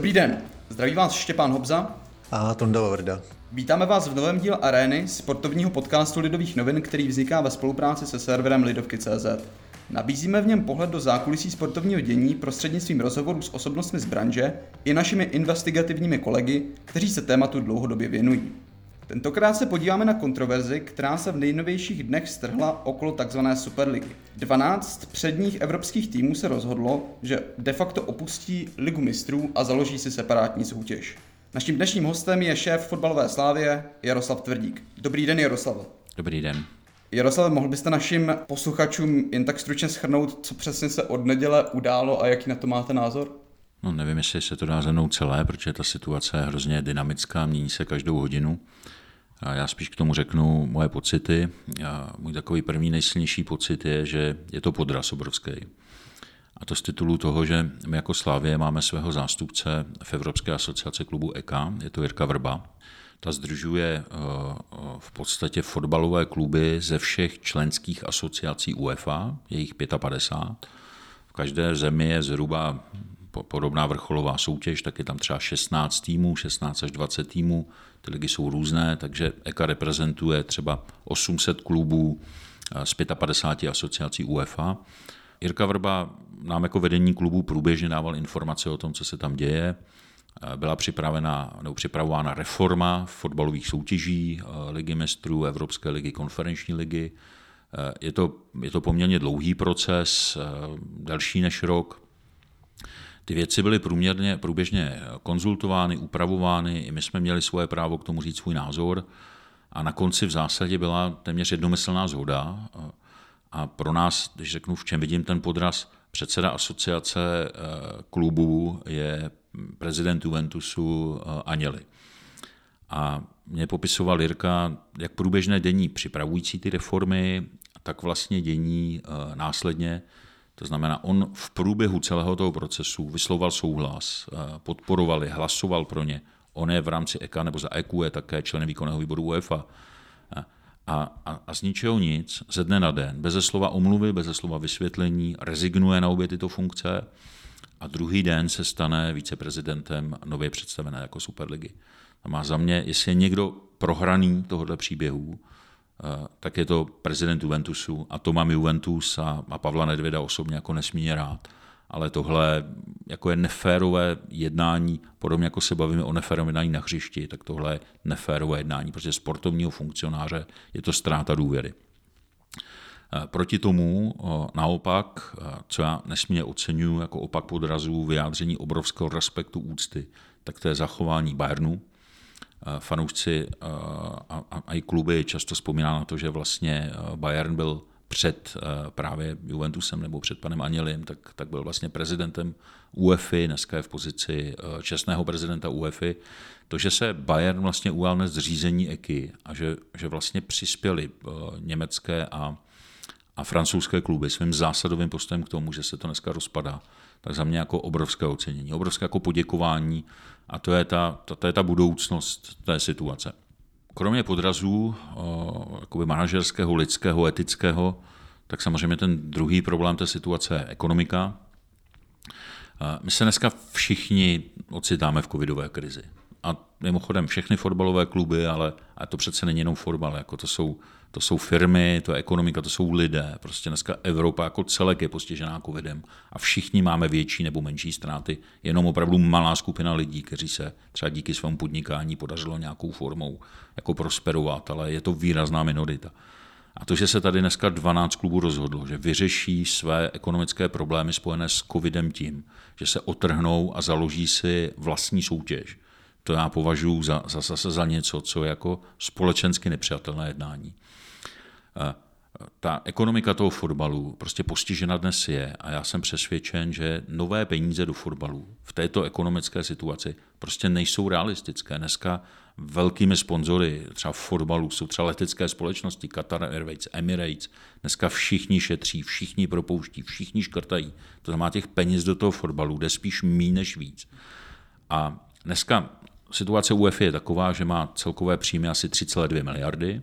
Dobrý den, zdraví vás Štěpán Hobza a Tonda Vavrda. Vítáme vás v novém díle Arény, sportovního podcastu Lidových novin, který vzniká ve spolupráci se serverem Lidovky.cz. Nabízíme v něm pohled do zákulisí sportovního dění prostřednictvím rozhovorů s osobnostmi z branže i našimi investigativními kolegy, kteří se tématu dlouhodobě věnují. Tentokrát se podíváme na kontroverzi, která se v nejnovějších dnech strhla okolo tzv. Superligy. 12 předních evropských týmů se rozhodlo, že de facto opustí Ligu mistrů a založí si separátní soutěž. Naším dnešním hostem je šéf fotbalové slávě Jaroslav Tvrdík. Dobrý den, Jaroslav. Dobrý den. Jaroslav, mohl byste našim posluchačům jen tak stručně schrnout, co přesně se od neděle událo a jaký na to máte názor? No nevím, jestli se to dá zhrnout celé, protože ta situace je hrozně dynamická, mění se každou hodinu. Já spíš k tomu řeknu moje pocity. Můj takový první nejsilnější pocit je, že je to podraz obrovský. A to z titulu toho, že my jako Slávě máme svého zástupce v Evropské asociaci klubu EK, je to Jirka Vrba. Ta združuje eh, v podstatě fotbalové kluby ze všech členských asociací UEFA, je jich 55. V každé zemi je zhruba podobná vrcholová soutěž, tak je tam třeba 16 týmů, 16 až 20 týmů, ty ligy jsou různé, takže EKA reprezentuje třeba 800 klubů eh, z 55 asociací UEFA. Jirka Vrba nám jako vedení klubu průběžně dával informace o tom, co se tam děje. Eh, byla připravena nebo připravována reforma fotbalových soutěží, eh, ligy mistrů, Evropské ligy, konferenční ligy. Je to, je to poměrně dlouhý proces, delší než rok. Ty věci byly průměrně, průběžně konzultovány, upravovány, i my jsme měli svoje právo k tomu říct svůj názor. A na konci v zásadě byla téměř jednomyslná zhoda a pro nás, když řeknu, v čem vidím ten podraz, předseda asociace eh, klubů je prezident Juventusu eh, Aněli. A mě popisoval Jirka, jak průběžné denní připravující ty reformy, tak vlastně dění eh, následně to znamená, on v průběhu celého toho procesu vysloval souhlas, eh, podporoval je, hlasoval pro ně. On je v rámci EKA nebo za EQ je také člen výkonného výboru UEFA. A, a, a z ničeho nic, ze dne na den, bez slova omluvy, bez slova vysvětlení, rezignuje na obě tyto funkce a druhý den se stane viceprezidentem nově představené jako Superligy. A má za mě, jestli je někdo prohraný tohohle příběhu, tak je to prezident Juventusu a to mám Juventus a, a Pavla Nedvěda osobně jako nesmírně rád. Ale tohle jako je neférové jednání, podobně jako se bavíme o neférovém jednání na hřišti, tak tohle je neférové jednání, protože sportovního funkcionáře je to ztráta důvěry. Eh, proti tomu naopak, eh, co já nesmírně oceňuji jako opak podrazů, vyjádření obrovského respektu úcty, tak to je zachování Bayernu, fanoušci a, a, i kluby často vzpomíná na to, že vlastně Bayern byl před právě Juventusem nebo před panem Anělim, tak, tak byl vlastně prezidentem UEFI, dneska je v pozici čestného prezidenta UEFI. To, že se Bayern vlastně ujal dnes zřízení EKI a že, že vlastně přispěli německé a, a francouzské kluby svým zásadovým postojem k tomu, že se to dneska rozpadá, tak za mě jako obrovské ocenění, obrovské jako poděkování a to je ta, to, to je ta budoucnost té situace. Kromě podrazů jakoby manažerského, lidského, etického, tak samozřejmě ten druhý problém té situace je ekonomika. My se dneska všichni ocitáme v covidové krizi. A mimochodem všechny fotbalové kluby, ale, ale to přece není jenom fotbal, jako to jsou to jsou firmy, to je ekonomika, to jsou lidé. Prostě dneska Evropa jako celek je postižená covidem a všichni máme větší nebo menší ztráty. Jenom opravdu malá skupina lidí, kteří se třeba díky svému podnikání podařilo nějakou formou jako prosperovat, ale je to výrazná minorita. A to, že se tady dneska 12 klubů rozhodlo, že vyřeší své ekonomické problémy spojené s covidem tím, že se otrhnou a založí si vlastní soutěž, to já považuji za, za, zase za něco, co je jako společensky nepřijatelné jednání ta ekonomika toho fotbalu prostě postižena dnes je a já jsem přesvědčen, že nové peníze do fotbalu v této ekonomické situaci prostě nejsou realistické. Dneska velkými sponzory třeba v fotbalu jsou třeba letecké společnosti, Qatar Airways, Emirates. Dneska všichni šetří, všichni propouští, všichni škrtají. To znamená, těch peněz do toho fotbalu jde spíš mí než víc. A dneska situace UEFA je taková, že má celkové příjmy asi 3,2 miliardy,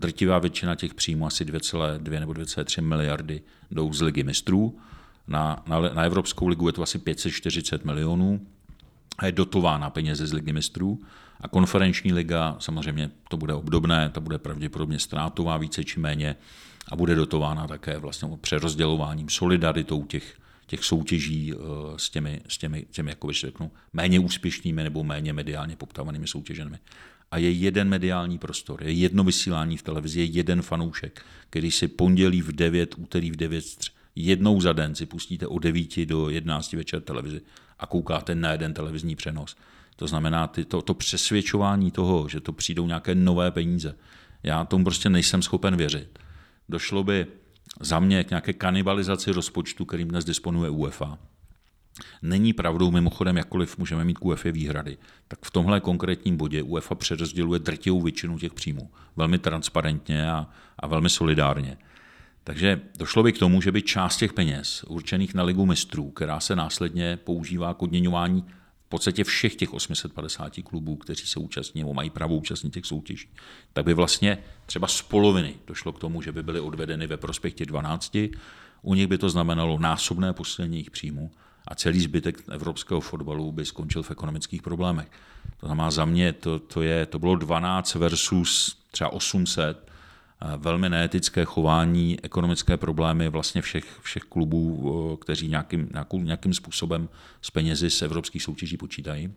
Drtivá většina těch příjmů, asi 2,2 nebo 2,3 miliardy, jdou z ligy mistrů. Na, na, na Evropskou ligu je to asi 540 milionů a je dotována peněze z ligy mistrů. A konferenční liga, samozřejmě to bude obdobné, to bude pravděpodobně ztrátová více či méně a bude dotována také vlastně přerozdělováním, solidaritou těch, těch soutěží s těmi, s těmi, těmi jako řeknu, méně úspěšnými nebo méně mediálně poptávanými soutěženými a je jeden mediální prostor, je jedno vysílání v televizi, je jeden fanoušek, který si pondělí v 9, úterý v 9, jednou za den si pustíte od 9 do 11 večer televizi a koukáte na jeden televizní přenos. To znamená, ty, to, to přesvědčování toho, že to přijdou nějaké nové peníze, já tomu prostě nejsem schopen věřit. Došlo by za mě k nějaké kanibalizaci rozpočtu, kterým dnes disponuje UEFA. Není pravdou, mimochodem, jakkoliv můžeme mít k UEFA výhrady, tak v tomhle konkrétním bodě UEFA přerozděluje drtivou většinu těch příjmů. Velmi transparentně a, a velmi solidárně. Takže došlo by k tomu, že by část těch peněz určených na ligu mistrů, která se následně používá k odměňování v podstatě všech těch 850 klubů, kteří se účastní nebo mají právo účastnit těch soutěží, tak by vlastně třeba z poloviny došlo k tomu, že by byly odvedeny ve prospěch těch 12. U nich by to znamenalo násobné posílení jejich příjmu a celý zbytek evropského fotbalu by skončil v ekonomických problémech. To znamená za mě, to, to, je, to bylo 12 versus třeba 800, velmi neetické chování, ekonomické problémy vlastně všech, všech klubů, kteří nějakým, nějakým způsobem s penězi z evropských soutěží počítají.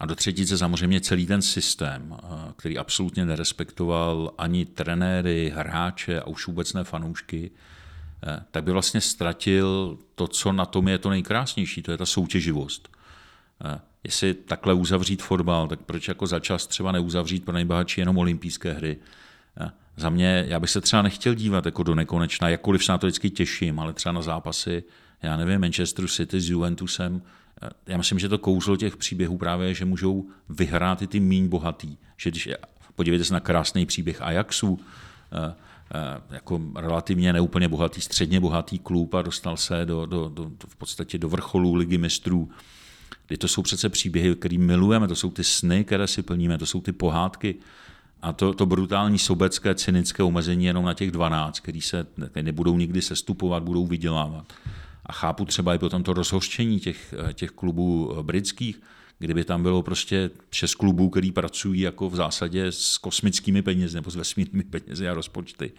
A do třetice samozřejmě celý ten systém, který absolutně nerespektoval ani trenéry, hráče a už vůbec ne fanoušky, tak by vlastně ztratil to, co na tom je to nejkrásnější, to je ta soutěživost. Eh, jestli takhle uzavřít fotbal, tak proč jako za čas třeba neuzavřít pro nejbohatší jenom olympijské hry? Eh, za mě, já bych se třeba nechtěl dívat jako do nekonečna, jakkoliv se na to vždycky těším, ale třeba na zápasy, já nevím, Manchester City s Juventusem, já myslím, že to kouzlo těch příběhů právě je, že můžou vyhrát i ty míň bohatý. Že když, podívejte se na krásný příběh Ajaxu, Eh, jako relativně neúplně bohatý, středně bohatý klub a dostal se do, do, do, v podstatě do vrcholů ligy mistrů. Kdy to jsou přece příběhy, které milujeme, to jsou ty sny, které si plníme, to jsou ty pohádky. A to, to brutální sobecké, cynické omezení jenom na těch 12, který se nebudou nikdy sestupovat, budou vydělávat. A chápu třeba i potom to rozhořčení těch, těch klubů britských, kdyby tam bylo prostě šest klubů, který pracují jako v zásadě s kosmickými penězi nebo s vesmírnými penězi a rozpočty.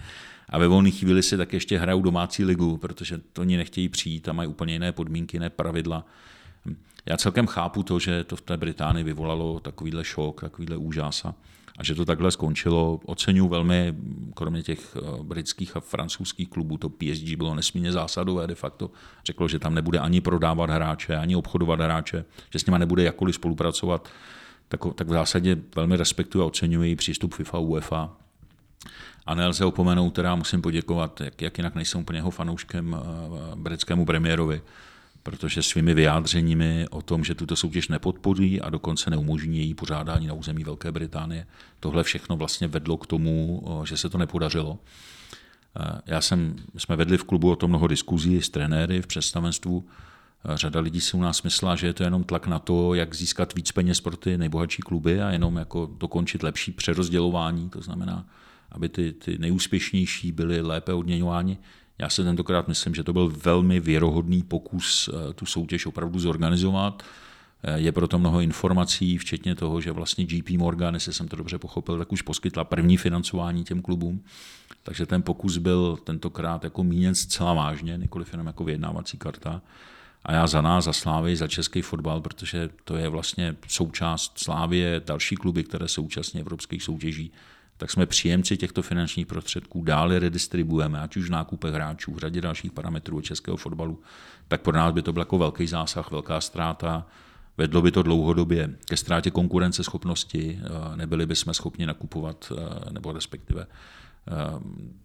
A ve volné chvíli si tak ještě hrajou domácí ligu, protože to oni nechtějí přijít a mají úplně jiné podmínky, jiné pravidla. Já celkem chápu to, že to v té Británii vyvolalo takovýhle šok, takovýhle úžas a a že to takhle skončilo. Oceňuji velmi, kromě těch eh, britských a francouzských klubů, to PSG bylo nesmírně zásadové de facto. Řeklo, že tam nebude ani prodávat hráče, ani obchodovat hráče, že s nimi nebude jakkoliv spolupracovat. Tak, tak v zásadě velmi respektuji a oceňuji přístup FIFA UEFA. A nelze opomenout, teda musím poděkovat, jak, jak jinak nejsem úplně jeho fanouškem eh, britskému premiérovi, protože svými vyjádřeními o tom, že tuto soutěž nepodpoří a dokonce neumožní její pořádání na území Velké Británie, tohle všechno vlastně vedlo k tomu, že se to nepodařilo. Já jsem, jsme vedli v klubu o tom mnoho diskuzí s trenéry v představenstvu. Řada lidí si u nás myslela, že je to jenom tlak na to, jak získat víc peněz pro ty nejbohatší kluby a jenom jako dokončit lepší přerozdělování, to znamená, aby ty, ty nejúspěšnější byly lépe odměňováni. Já se tentokrát myslím, že to byl velmi věrohodný pokus eh, tu soutěž opravdu zorganizovat. Eh, je proto mnoho informací, včetně toho, že vlastně JP Morgan, jestli jsem to dobře pochopil, tak už poskytla první financování těm klubům. Takže ten pokus byl tentokrát jako míněn zcela vážně, nikoliv jenom jako vyjednávací karta. A já za nás, za Slávy, za český fotbal, protože to je vlastně součást Slávie, další kluby, které jsou účastní evropských soutěží, tak jsme příjemci těchto finančních prostředků, dále redistribuujeme, ať už v nákupech hráčů, v řadě dalších parametrů českého fotbalu, tak pro nás by to byl jako velký zásah, velká ztráta. Vedlo by to dlouhodobě ke ztrátě konkurenceschopnosti, eh, nebyli bychom schopni nakupovat, eh, nebo respektive eh,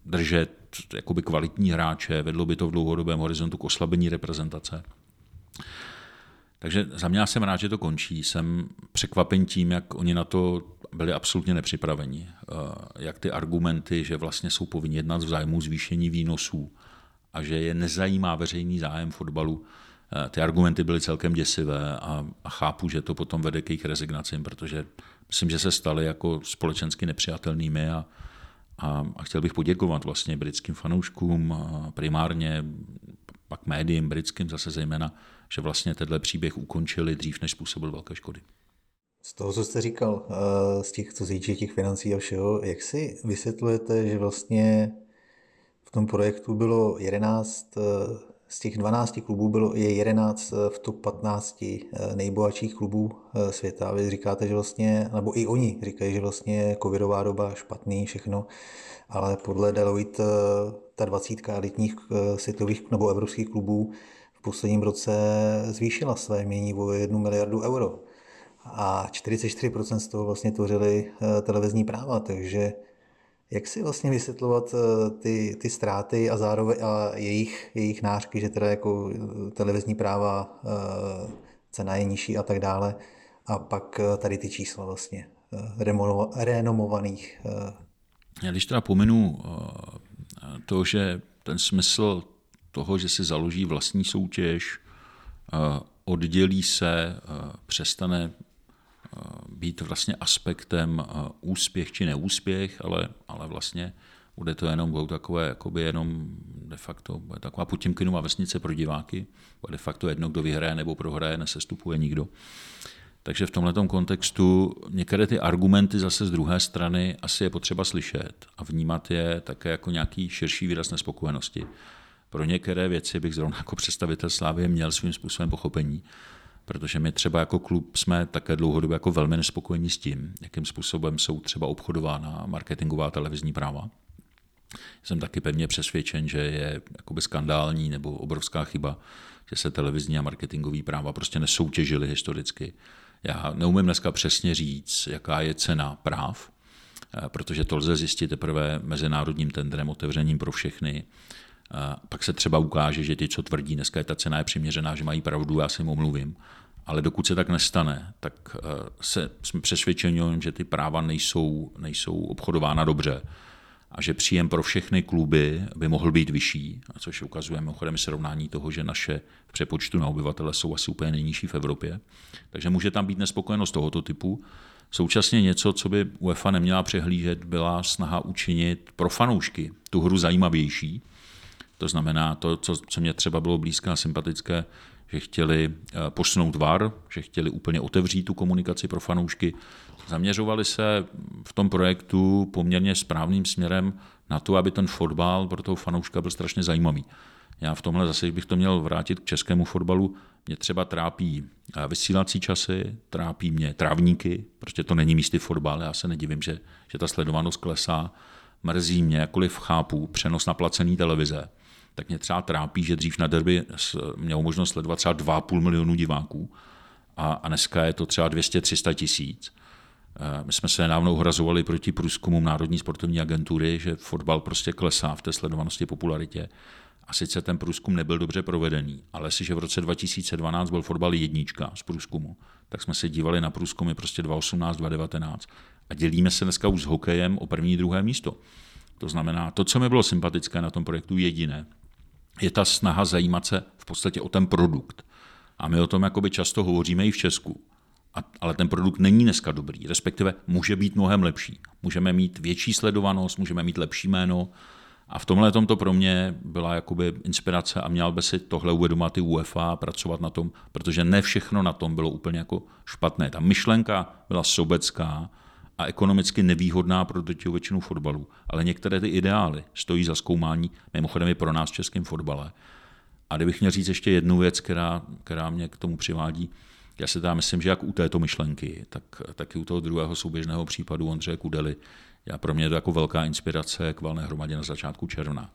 držet jakoby kvalitní hráče, vedlo by to v dlouhodobém horizontu k oslabení reprezentace. Takže za mě jsem rád, že to končí. Jsem překvapen tím, jak oni na to byli absolutně nepřipraveni. Eh, jak ty argumenty, že vlastně jsou povinni jednat v zájmu zvýšení výnosů a že je nezajímá veřejný zájem fotbalu, eh, ty argumenty byly celkem děsivé a, a chápu, že to potom vede k jejich rezignacím, protože myslím, že se staly jako společensky nepřijatelnými a, a, a chtěl bych poděkovat vlastně britským fanouškům primárně pak médiím britským zase zejména, že vlastně tenhle příběh ukončili dřív, než způsobil velké škody. Z toho, co jste říkal, eh, z těch, co se těch financí a všeho, jak si vysvětlujete, že vlastně v tom projektu bylo 11, eh, z těch 12 klubů bylo je 11 eh, v top 15 nejbohatších klubů světa. Vy říkáte, že vlastně, nebo i oni říkají, že vlastně covidová doba špatný, všechno, ale podle Deloitte ta 20 elitních světových nebo evropských klubů v posledním roce zvýšila své mění o 1 miliardu euro a 44% z toho vlastně tvořily eh, televizní práva, takže jak si vlastně vysvětlovat eh, ty, ty ztráty a zároveň a jejich, jejich nářky, že teda jako eh, televizní práva cena je nižší a tak dále a pak tady ty čísla vlastně renomovaných. Já když teda pominu to, že ten smysl toho, že si založí vlastní soutěž, oddělí se, přestane být vlastně aspektem úspěch či neúspěch, ale, ale vlastně bude to jenom, budou takové, jakoby jenom de facto, bude taková Putimkinova vesnice pro diváky, bude de facto jedno, kdo vyhraje nebo prohraje, nesestupuje nikdo. Takže v tomto kontextu některé ty argumenty zase z druhé strany asi je potřeba slyšet a vnímat je také jako nějaký širší výraz nespokojenosti. Pro některé věci bych zrovna jako představitel Slávy měl svým způsobem pochopení, protože my třeba jako klub jsme také dlouhodobě jako velmi nespokojení s tím, jakým způsobem jsou třeba obchodována marketingová televizní práva. Jsem taky pevně přesvědčen, že je jakoby skandální nebo obrovská chyba, že se televizní a marketingové práva prostě nesoutěžily historicky. Já neumím dneska přesně říct, jaká je cena práv, eh, protože to lze zjistit teprve mezinárodním tendrem otevřením pro všechny. Pak se třeba ukáže, že ti, co tvrdí, dneska je ta cena je přiměřená, že mají pravdu, já si jim omluvím. Ale dokud se tak nestane, tak eh, se, jsme přesvědčeni o že ty práva nejsou, nejsou obchodována dobře a že příjem pro všechny kluby by mohl být vyšší, což ukazuje mimochodem srovnání toho, že naše v přepočtu na obyvatele jsou asi úplně nejnižší v Evropě. Takže může tam být nespokojenost tohoto typu. Současně něco, co by UEFA neměla přehlížet, byla snaha učinit pro fanoušky tu hru zajímavější, to znamená to, co, co mě třeba bylo blízké a sympatické, že chtěli eh, posunout VAR, že chtěli úplně otevřít tu komunikaci pro fanoušky. Zaměřovali se v tom projektu poměrně správným směrem na to, aby ten fotbal pro toho fanouška byl strašně zajímavý. Já v tomhle zase bych to měl vrátit k českému fotbalu. Mě třeba trápí eh, vysílací časy, trápí mě trávníky, prostě to není místy fotbal, já se nedivím, že, že ta sledovanost klesá. Mrzí mě, jakkoliv chápu přenos na placený televize, tak mě třeba trápí, že dřív na derby měl možnost sledovat třeba 2,5 milionu diváků a, a dneska je to třeba 200-300 tisíc. Eh, my jsme se nedávno uhrazovali proti průzkumům Národní sportovní agentury, že fotbal prostě klesá v té sledovanosti popularitě. A sice ten průzkum nebyl dobře provedený, ale si, že v roce 2012 byl fotbal jednička z průzkumu, tak jsme se dívali na průzkumy prostě 2018, 2019 a dělíme se dneska už s hokejem o první, druhé místo. To znamená, to, co mi bylo sympatické na tom projektu jediné, je ta snaha zajímat se v podstatě o ten produkt. A my o tom jakoby často hovoříme i v Česku. A, ale ten produkt není dneska dobrý, respektive může být mnohem lepší. Můžeme mít větší sledovanost, můžeme mít lepší jméno. A v tomhle to pro mě byla jakoby inspirace a měl by si tohle uvědomit i UEFA a pracovat na tom, protože ne všechno na tom bylo úplně jako špatné. Ta myšlenka byla sobecká, a ekonomicky nevýhodná pro drtivou většinu fotbalu. Ale některé ty ideály stojí za zkoumání, mimochodem i pro nás v českém fotbale. A kdybych měl říct ještě jednu věc, která, která mě k tomu přivádí, já si tam myslím, že jak u této myšlenky, tak, tak i u toho druhého souběžného případu Ondřeje Kudely, já pro mě je to jako velká inspirace k valné hromadě na začátku června.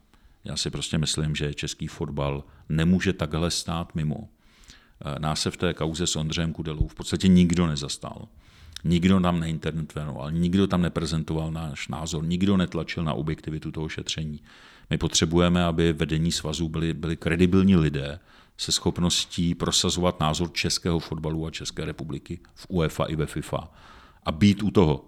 Já si prostě myslím, že český fotbal nemůže takhle stát mimo. Nás se v té kauze s Ondřejem Kudelou v podstatě nikdo nezastal. Nikdo tam neintervenoval, nikdo tam neprezentoval náš názor, nikdo netlačil na objektivitu toho šetření. My potřebujeme, aby vedení svazu byli, byli kredibilní lidé se schopností prosazovat názor českého fotbalu a České republiky v UEFA i ve FIFA a být u toho.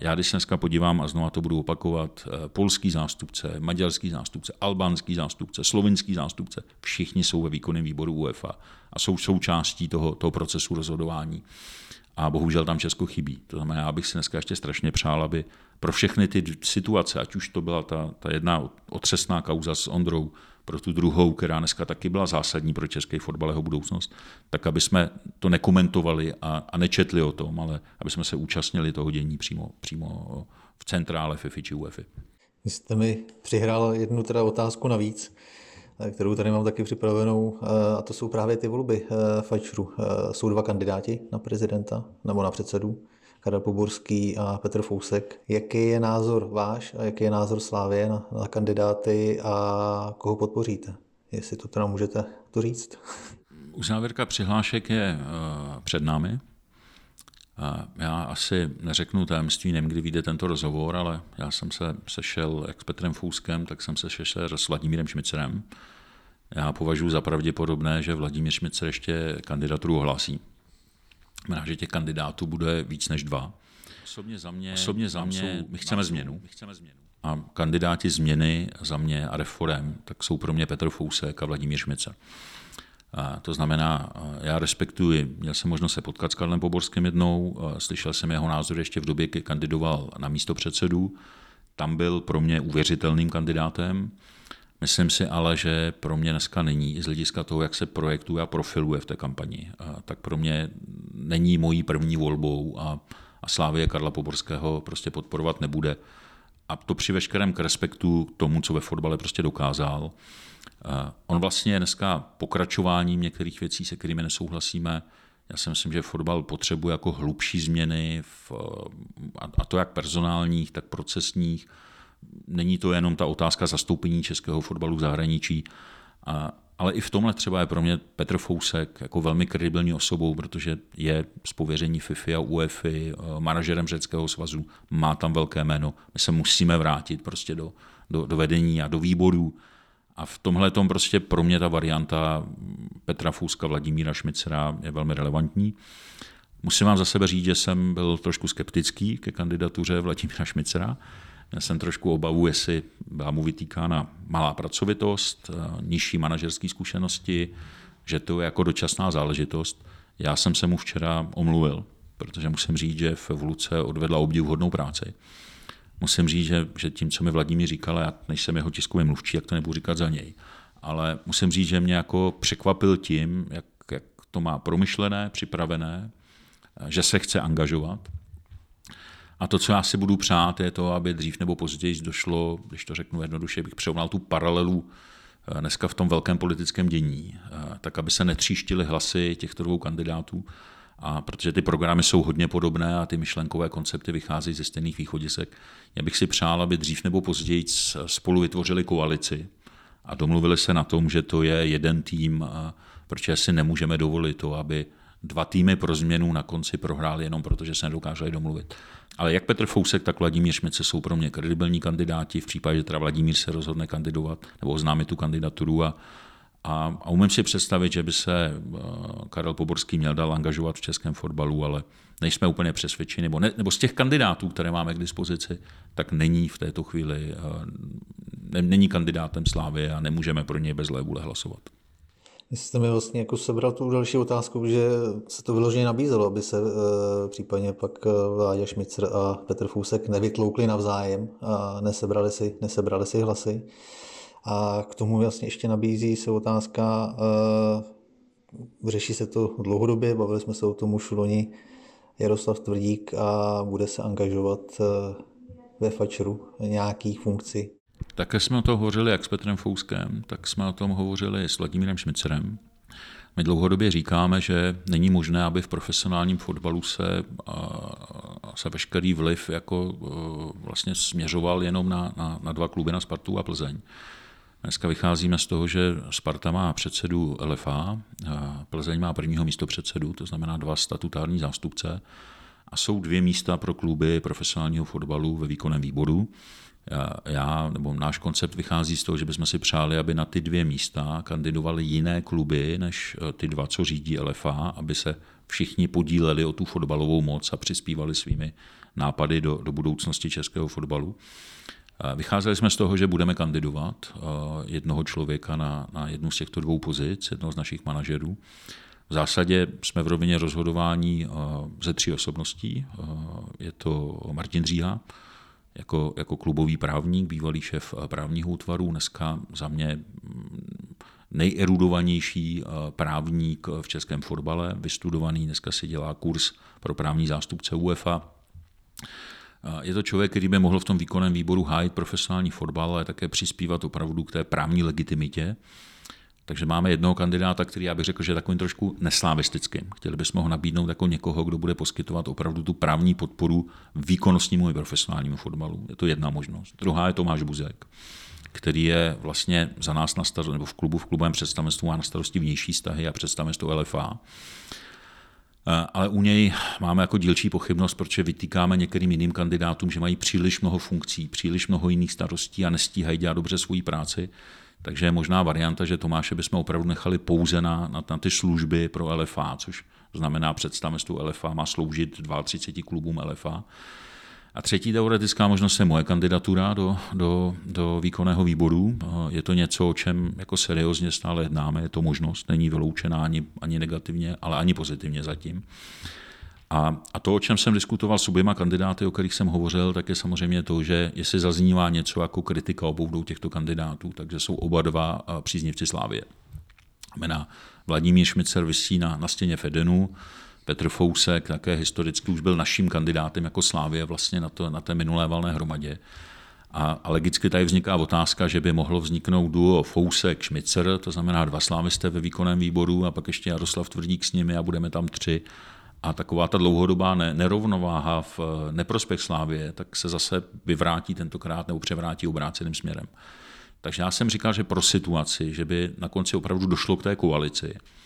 Já když se dneska podívám, a znovu to budu opakovat, eh, polský zástupce, maďarský zástupce, albánský zástupce, slovinský zástupce, všichni jsou ve výkonném výboru UEFA a jsou součástí toho, toho procesu rozhodování a bohužel tam Česko chybí. To znamená, já bych si dneska ještě strašně přál, aby pro všechny ty situace, ať už to byla ta, ta jedna otřesná kauza s Ondrou, pro tu druhou, která dneska taky byla zásadní pro český fotbal jeho budoucnost, tak aby jsme to nekomentovali a, a nečetli o tom, ale aby jsme se účastnili toho dění přímo, přímo v centrále FIFA či UEFA. Vy jste mi přihrál jednu teda otázku navíc, kterou tady mám taky připravenou, eh, a to jsou právě ty volby eh, Fajčru. Jsou dva kandidáti na prezidenta nebo na předsedu, Karel Poborský a Petr Fousek. Jaký je názor váš a jaký je názor Slávě na, na kandidáty a koho podpoříte? Jestli to teda můžete to říct. Uzávěrka přihlášek je před námi. Já asi neřeknu tajemství, nevím, kdy vyjde tento rozhovor, ale já jsem se sešel jak s Petrem Fouskem, tak jsem se sešel s Vladimírem Šmicerem. Já považuji za pravděpodobné, že Vladimír Šmicer ještě kandidaturu ohlásí. Znamená, že těch kandidátů bude víc než dva. Osobně za mě, Osobně za mě jsou, my, chceme změnu. my chceme změnu. A kandidáti změny za mě a reform, tak jsou pro mě Petr Fousek a Vladimír Šmicer. A to znamená, já respektuji, měl jsem možnost se potkat s Karlem Poborským jednou, slyšel jsem jeho názor ještě v době, kdy kandidoval na místo předsedu. Tam byl pro mě uvěřitelným kandidátem. Myslím si ale, že pro mě dneska není, z hlediska toho, jak se projektuje a profiluje v té kampani, tak pro mě není mojí první volbou a, a Slávě Karla Poborského prostě podporovat nebude. A to při veškerém k respektu tomu, co ve fotbale prostě dokázal. On vlastně dneska pokračováním některých věcí, se kterými nesouhlasíme. Já si myslím, že fotbal potřebuje jako hlubší změny, v, a to jak personálních, tak procesních. Není to jenom ta otázka zastoupení českého fotbalu v zahraničí, a, ale i v tomhle třeba je pro mě Petr Fousek jako velmi kredibilní osobou, protože je z pověření FIFA a UEFA, manažerem řeckého svazu, má tam velké jméno. My se musíme vrátit prostě do, do, do vedení a do výborů a v tomhle tom prostě pro mě ta varianta Petra Fouska, Vladimíra Šmicera je velmi relevantní. Musím vám za sebe říct, že jsem byl trošku skeptický ke kandidatuře Vladimíra Šmicera. Já jsem trošku obavu, jestli byla mu vytýkána malá pracovitost, nižší manažerské zkušenosti, že to je jako dočasná záležitost. Já jsem se mu včera omluvil, protože musím říct, že v Luce odvedla obdivuhodnou práci musím říct, že, že tím, co mi Vladimír říkal, já než jsem jeho tiskový mluvčí, jak to nebudu říkat za něj, ale musím říct, že mě jako překvapil tím, jak, jak to má promyšlené, připravené, že se chce angažovat. A to, co já si budu přát, je to, aby dřív nebo později došlo, když to řeknu jednoduše, bych překonal tu paralelu eh, dneska v tom velkém politickém dění, eh, tak aby se netříštily hlasy těchto dvou kandidátů, a protože ty programy jsou hodně podobné a ty myšlenkové koncepty vycházejí ze stejných východisek, já bych si přál, aby dřív nebo později spolu vytvořili koalici a domluvili se na tom, že to je jeden tým, protože si nemůžeme dovolit to, aby dva týmy pro změnu na konci prohráli jenom proto, že se nedokáželi domluvit. Ale jak Petr Fousek, tak Vladimír Šmice jsou pro mě kredibilní kandidáti v případě, že teda Vladimír se rozhodne kandidovat nebo oznámit tu kandidaturu a a, a umím si představit, že by se eh, Karel Poborský měl dal angažovat v českém fotbalu, ale nejsme úplně přesvědčeni, nebo, ne, nebo z těch kandidátů, které máme k dispozici, tak není v této chvíli, eh, ne, není kandidátem Slávy a nemůžeme pro něj bez vůle hlasovat. Vy jste mi vlastně jako sebral tu další otázku, že se to vyloženě nabízelo, aby se e, případně pak Vláďa Šmicer a Petr Fůsek nevytloukli navzájem a nesebrali si, nesebrali si hlasy. A k tomu vlastně ještě nabízí se otázka, uh, řeší se to dlouhodobě, bavili jsme se o tom už loni, Jaroslav Tvrdík a bude se angažovat uh, ve Fačeru nějakých funkcí. Také jsme o tom hovořili jak s Petrem Fouskem, tak jsme o tom hovořili s Vladimírem Šmicerem. My dlouhodobě říkáme, že není možné, aby v profesionálním fotbalu se, se veškerý vliv jako vlastně směřoval jenom na, na, na dva kluby, na Spartu a Plzeň. Dneska vycházíme z toho, že Sparta má předsedu LFA, Plzeň má prvního místo předsedu, to znamená dva statutární zástupce a jsou dvě místa pro kluby profesionálního fotbalu ve výkonném výboru. Já, nebo náš koncept vychází z toho, že bychom si přáli, aby na ty dvě místa kandidovaly jiné kluby než e, ty dva, co řídí LFA, aby se všichni podíleli o tu fotbalovou moc a přispívali svými nápady do, do budoucnosti českého fotbalu. Vycházeli jsme z toho, že budeme kandidovat jednoho člověka na, na jednu z těchto dvou pozic, jednoho z našich manažerů. V zásadě jsme v rovině rozhodování ze tří osobností. Je to Martin Říha, jako, jako klubový právník, bývalý šéf právního útvaru, dneska za mě nejerudovanější právník v českém fotbale, vystudovaný, dneska si dělá kurz pro právní zástupce UEFA. Je to člověk, který by mohl v tom výkonném výboru hájit profesionální fotbal, ale také přispívat opravdu k té právní legitimitě. Takže máme jednoho kandidáta, který já bych řekl, že je takovým trošku neslávistickým. Chtěli bychom ho nabídnout jako někoho, kdo bude poskytovat opravdu tu právní podporu výkonnostnímu i profesionálnímu fotbalu. Je to jedna možnost. Druhá je Tomáš Buzek, který je vlastně za nás na starosti, nebo v klubu, v klubovém představenstvu má na starosti vnější vztahy a představenstvo LFA. Eh, ale u něj máme jako dílčí pochybnost, protože vytýkáme některým jiným kandidátům, že mají příliš mnoho funkcí, příliš mnoho jiných starostí a nestíhají dělat dobře svoji práci. Takže je možná varianta, že Tomáše bychom opravdu nechali pouze na, na, na ty služby pro LFA, což znamená představenstvu LFA má sloužit 32 klubům LFA. A třetí teoretická možnost je moje kandidatura do, do, do výkonného výboru. Je to něco, o čem jako seriózně stále jednáme, je to možnost, není vyloučená ani, ani negativně, ale ani pozitivně zatím. A, a to, o čem jsem diskutoval s oběma kandidáty, o kterých jsem hovořil, tak je samozřejmě to, že jestli zaznívá něco jako kritika obou dvou těchto kandidátů, takže jsou oba dva příznivci Slávě. Jména Vladimír Šmicer vysí na, na stěně Fedenu, Petr Fousek také historicky už byl naším kandidátem jako Slávě vlastně na, to, na té minulé valné hromadě. A, a logicky tady vzniká otázka, že by mohlo vzniknout duo Fousek, Šmicer, to znamená dva slávisté ve výkonném výboru a pak ještě Jaroslav Tvrdík s nimi a budeme tam tři. A taková ta dlouhodobá nerovnováha v neprospěch Slávě, tak se zase vyvrátí tentokrát nebo převrátí obráceným směrem. Takže já jsem říkal, že pro situaci, že by na konci opravdu došlo k té koalici, Eh,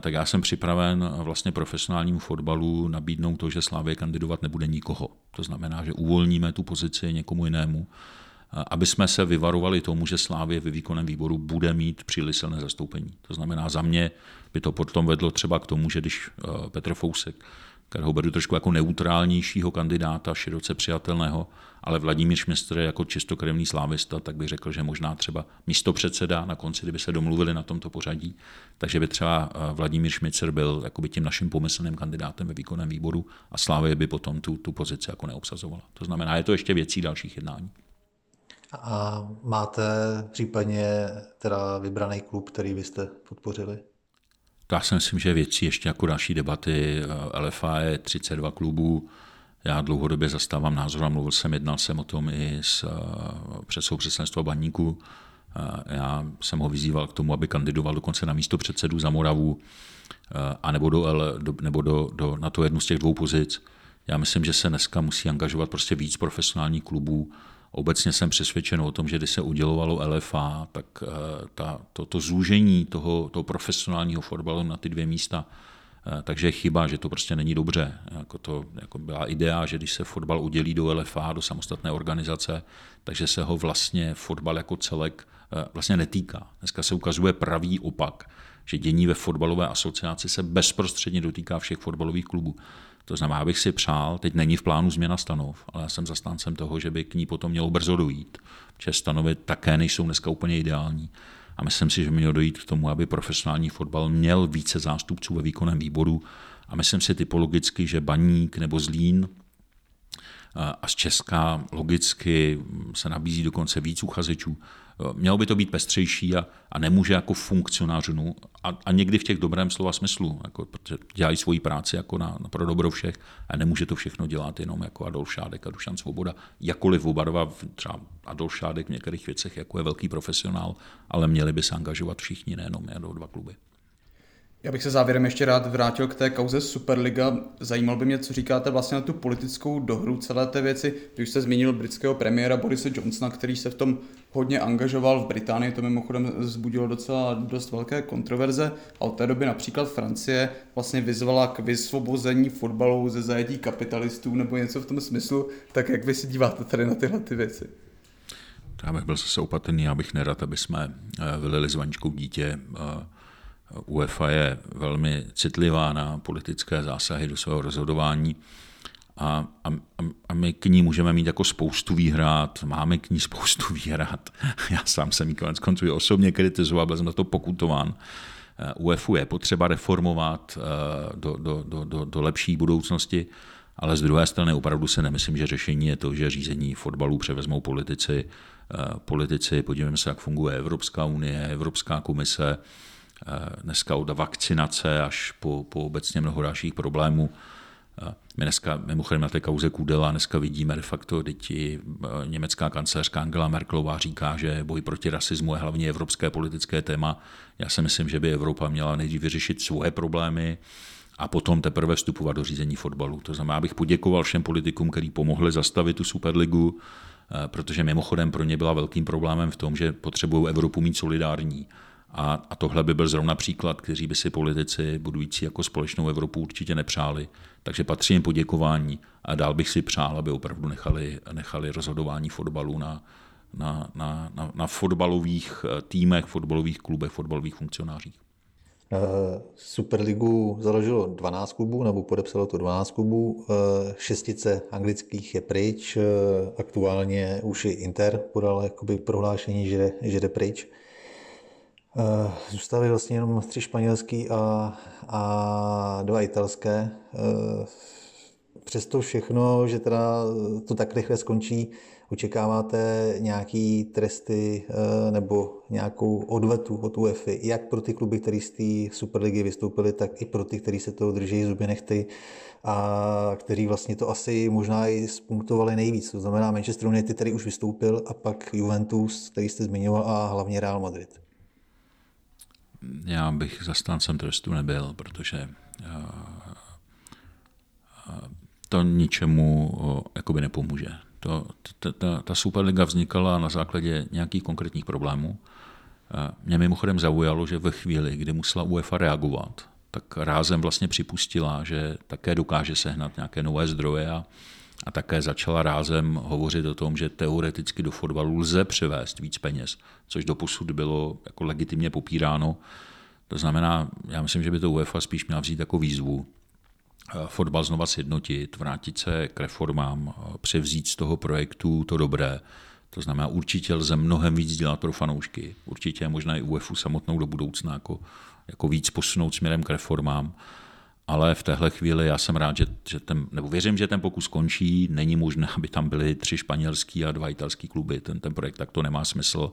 tak já jsem připraven vlastně profesionálnímu fotbalu nabídnout to, že Slávě kandidovat nebude nikoho. To znamená, že uvolníme tu pozici někomu jinému, eh, aby jsme se vyvarovali tomu, že Slávě ve výkonném výboru bude mít příliš silné zastoupení. To znamená, za mě by to potom vedlo třeba k tomu, že když eh, Petr Fousek kterého beru trošku jako neutrálnějšího kandidáta, široce přijatelného, ale Vladimír Šmistr jako čistokrevný slávista, tak bych řekl, že možná třeba místo předseda na konci, kdyby se domluvili na tomto pořadí, takže by třeba eh, Vladimír Šmicer byl jakoby tím naším pomyslným kandidátem ve výkonném výboru a Slávě by potom tu, tu pozici jako neobsazovala. To znamená, je to ještě věcí dalších jednání. A máte případně teda vybraný klub, který byste podpořili? Já si myslím, že věcí ještě jako další debaty. LFA je 32 klubů. Já dlouhodobě zastávám názor a mluvil jsem, jednal jsem o tom i s eh, předsedou představenstva baníku. Eh, já jsem ho vyzýval k tomu, aby kandidoval dokonce na místo předsedu za Moravu eh, a nebo, do, do, nebo do, do, na to jednu z těch dvou pozic. Já myslím, že se dneska musí angažovat prostě víc profesionálních klubů, Obecně jsem přesvědčen o tom, že když se udělovalo LFA, tak eh, ta, to, to zúžení toho, toho profesionálního fotbalu na ty dvě místa, eh, takže je chyba, že to prostě není dobře. Jako to jako byla idea, že když se fotbal udělí do LFA, do samostatné organizace, takže se ho vlastně fotbal jako celek eh, vlastně netýká. Dneska se ukazuje pravý opak, že dění ve fotbalové asociaci se bezprostředně dotýká všech fotbalových klubů. To znamená, abych si přál, teď není v plánu změna stanov, ale já jsem zastáncem toho, že by k ní potom mělo brzo dojít, protože stanovy také nejsou dneska úplně ideální. A myslím si, že mělo dojít k tomu, aby profesionální fotbal měl více zástupců ve výkonném výboru. A myslím si typologicky, že Baník nebo Zlín a z Česka logicky se nabízí dokonce víc uchazečů. Mělo by to být pestřejší a, a nemůže jako funkcionářů a, a někdy v těch dobrém slova smyslu, jako, protože dělají svoji práci jako na, na pro dobro všech a nemůže to všechno dělat jenom jako Adolf Šádek a Dušan Svoboda. Jakoliv oba dva, třeba Adolf Šádek v některých věcech jako je velký profesionál, ale měli by se angažovat všichni, nejenom do dva kluby. Já bych se závěrem ještě rád vrátil k té kauze Superliga. Zajímal by mě, co říkáte vlastně na tu politickou dohru celé té věci. Vy už jste zmínil britského premiéra Borise Johnsona, který se v tom hodně angažoval v Británii, to mimochodem zbudilo docela dost velké kontroverze a od té doby například Francie vlastně vyzvala k vysvobození fotbalu ze zajetí kapitalistů nebo něco v tom smyslu. Tak jak vy si díváte tady na tyhle ty věci? Já bych byl zase opatrný, já bych nerad, aby jsme eh, vylili s vaničkou dítě eh, UEFA je velmi citlivá na politické zásahy do svého rozhodování a, a, a my k ní můžeme mít jako spoustu výhrad, máme k ní spoustu výhrad. Já sám jsem ji konec konců osobně kritizoval, byl jsem na to pokutován. UEFA je potřeba reformovat eh, do, do, do, do, do lepší budoucnosti, Ale z druhé strany opravdu se nemyslím, že řešení je to, že řízení fotbalu převezmou politici. Politici, podívejme se, jak funguje Evropská unie, Evropská komise, dneska od vakcinace až po, po obecně mnoho dalších problémů. My dneska, mimochodem na té kauze Kudela, dneska vidíme de facto, děti německá kancelářka Angela Merkelová říká, že boj proti rasismu je hlavně evropské politické téma. Já si myslím, že by Evropa měla nejdřív vyřešit svoje problémy, a potom teprve vstupovat do řízení fotbalu. To znamená, abych poděkoval všem politikům, kteří pomohli zastavit tu Superligu, protože mimochodem pro ně byla velkým problémem v tom, že potřebují Evropu mít solidární. A, a tohle by byl zrovna příklad, kteří by si politici budující jako společnou Evropu určitě nepřáli. Takže patří jim poděkování a dál bych si přál, aby opravdu nechali, nechali rozhodování fotbalu na, na, na, na, na fotbalových eh, týmech, fotbalových klubech, fotbalových funkcionářích. Eh, Superligu založilo 12 klubů, nebo podepsalo to 12 klubů. Eh, šestice anglických je pryč, aktuálně už i Inter podal jakoby prohlášení, že, že jde pryč. Eh, zůstaly vlastně jenom tři španělský a, a dva italské. Eh, přesto všechno, že teda to tak rychle skončí, očekáváte nějaký tresty eh, nebo nějakou odvetu od UEFA, jak pro ty kluby, které z té Superligy vystoupily, tak i pro ty, kteří se toho drží zuby nechty a kteří vlastně to asi možná i spunktovali nejvíc. To znamená Manchester United, který už vystoupil, a pak Juventus, který jste zmiňoval, a hlavně Real Madrid já bych zastáncem trestu nebyl, protože eh, eh, to ničemu jakoby nepomůže. To, ta, ta, ta Superliga vznikala na základě nějakých konkrétních problémů. Eh, mě mimochodem zaujalo, že ve chvíli, kdy musela UEFA reagovat, tak rázem vlastně připustila, že také dokáže sehnat nějaké nové zdroje a, a také začala rázem hovořit o tom, že teoreticky do fotbalu lze převést víc peněz, což doposud bylo jako legitimně popíráno. To znamená, já myslím, že by to UEFA spíš měla vzít jako výzvu, eh, fotbal znova sjednotit, vrátit se k reformám, eh, převzít z toho projektu to dobré. To znamená, určitě lze mnohem víc dělat pro fanoušky. Určitě je možná i UEFA samotnou do budoucna jako, jako víc posunout směrem k reformám ale v téhle chvíli já jsem rád, že, že ten, nebo věřím, že ten pokus končí. Není možné, aby tam byly tři španělský a dva italský kluby. Ten, ten projekt tak to nemá smysl.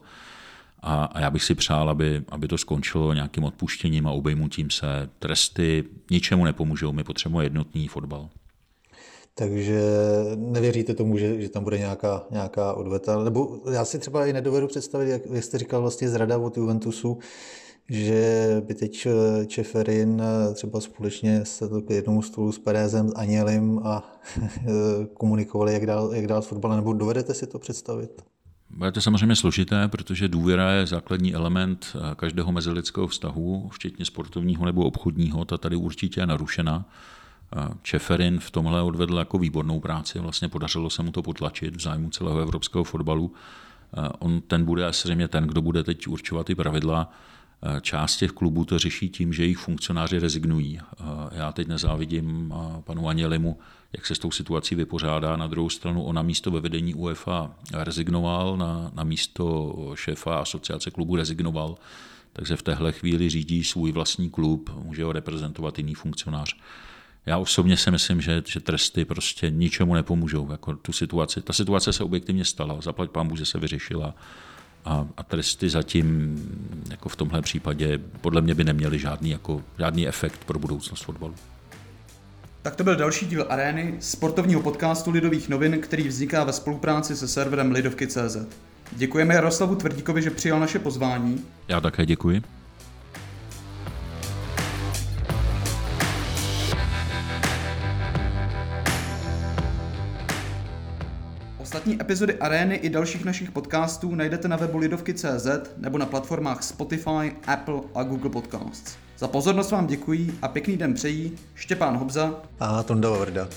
A, a já bych si přál, aby, aby to skončilo nějakým odpuštěním a obejmutím se. Tresty ničemu nepomůžou, my potřebujeme jednotný fotbal. Takže nevěříte tomu, že, že tam bude nějaká, nějaká odveta? Nebo já si třeba i nedovedu představit, jak, jak jste říkal, vlastně zrada od Juventusu, že by teď eh, Čeferin eh, třeba společně se k jednomu stolu s Perezem, s Anělim a eh, komunikovali, jak dál, jak dál s fotbalem, nebo dovedete si to představit? Bude to samozřejmě složité, protože důvěra je základní element každého mezilidského vztahu, včetně sportovního nebo obchodního, ta tady určitě je narušena. Čeferin v tomhle odvedl jako výbornou práci, vlastně podařilo se mu to potlačit v zájmu celého evropského fotbalu. On ten bude zřejmě ten, kdo bude teď určovat ty pravidla. Část těch klubů to řeší tím, že jejich funkcionáři rezignují. Eh, já teď nezávidím eh, panu Anělimu, jak se s tou situací vypořádá. Na druhou stranu on na místo ve vedení UEFA rezignoval, na, na místo šéfa asociace klubu rezignoval, takže v téhle chvíli řídí svůj vlastní klub, může ho reprezentovat jiný funkcionář. Já osobně si myslím, že, že tresty prostě ničemu nepomůžou. Jako tu situaci, ta situace se objektivně stala, zaplať pán že se vyřešila a, a tresty zatím jako v tomhle případě podle mě by neměly žádný, jako, žádný efekt pro budoucnost fotbalu. Tak to byl další díl Arény, sportovního podcastu Lidových novin, který vzniká ve spolupráci se serverem Lidovky.cz. Děkujeme Jaroslavu Tvrdíkovi, že přijal naše pozvání. Já také děkuji. Ostatní epizody Arény i dalších našich podcastů najdete na webu Lidovky.cz nebo na platformách Spotify, Apple a Google Podcasts. Za pozornost vám děkuji a pěkný den přejí Štěpán Hobza a Tonda Vrda.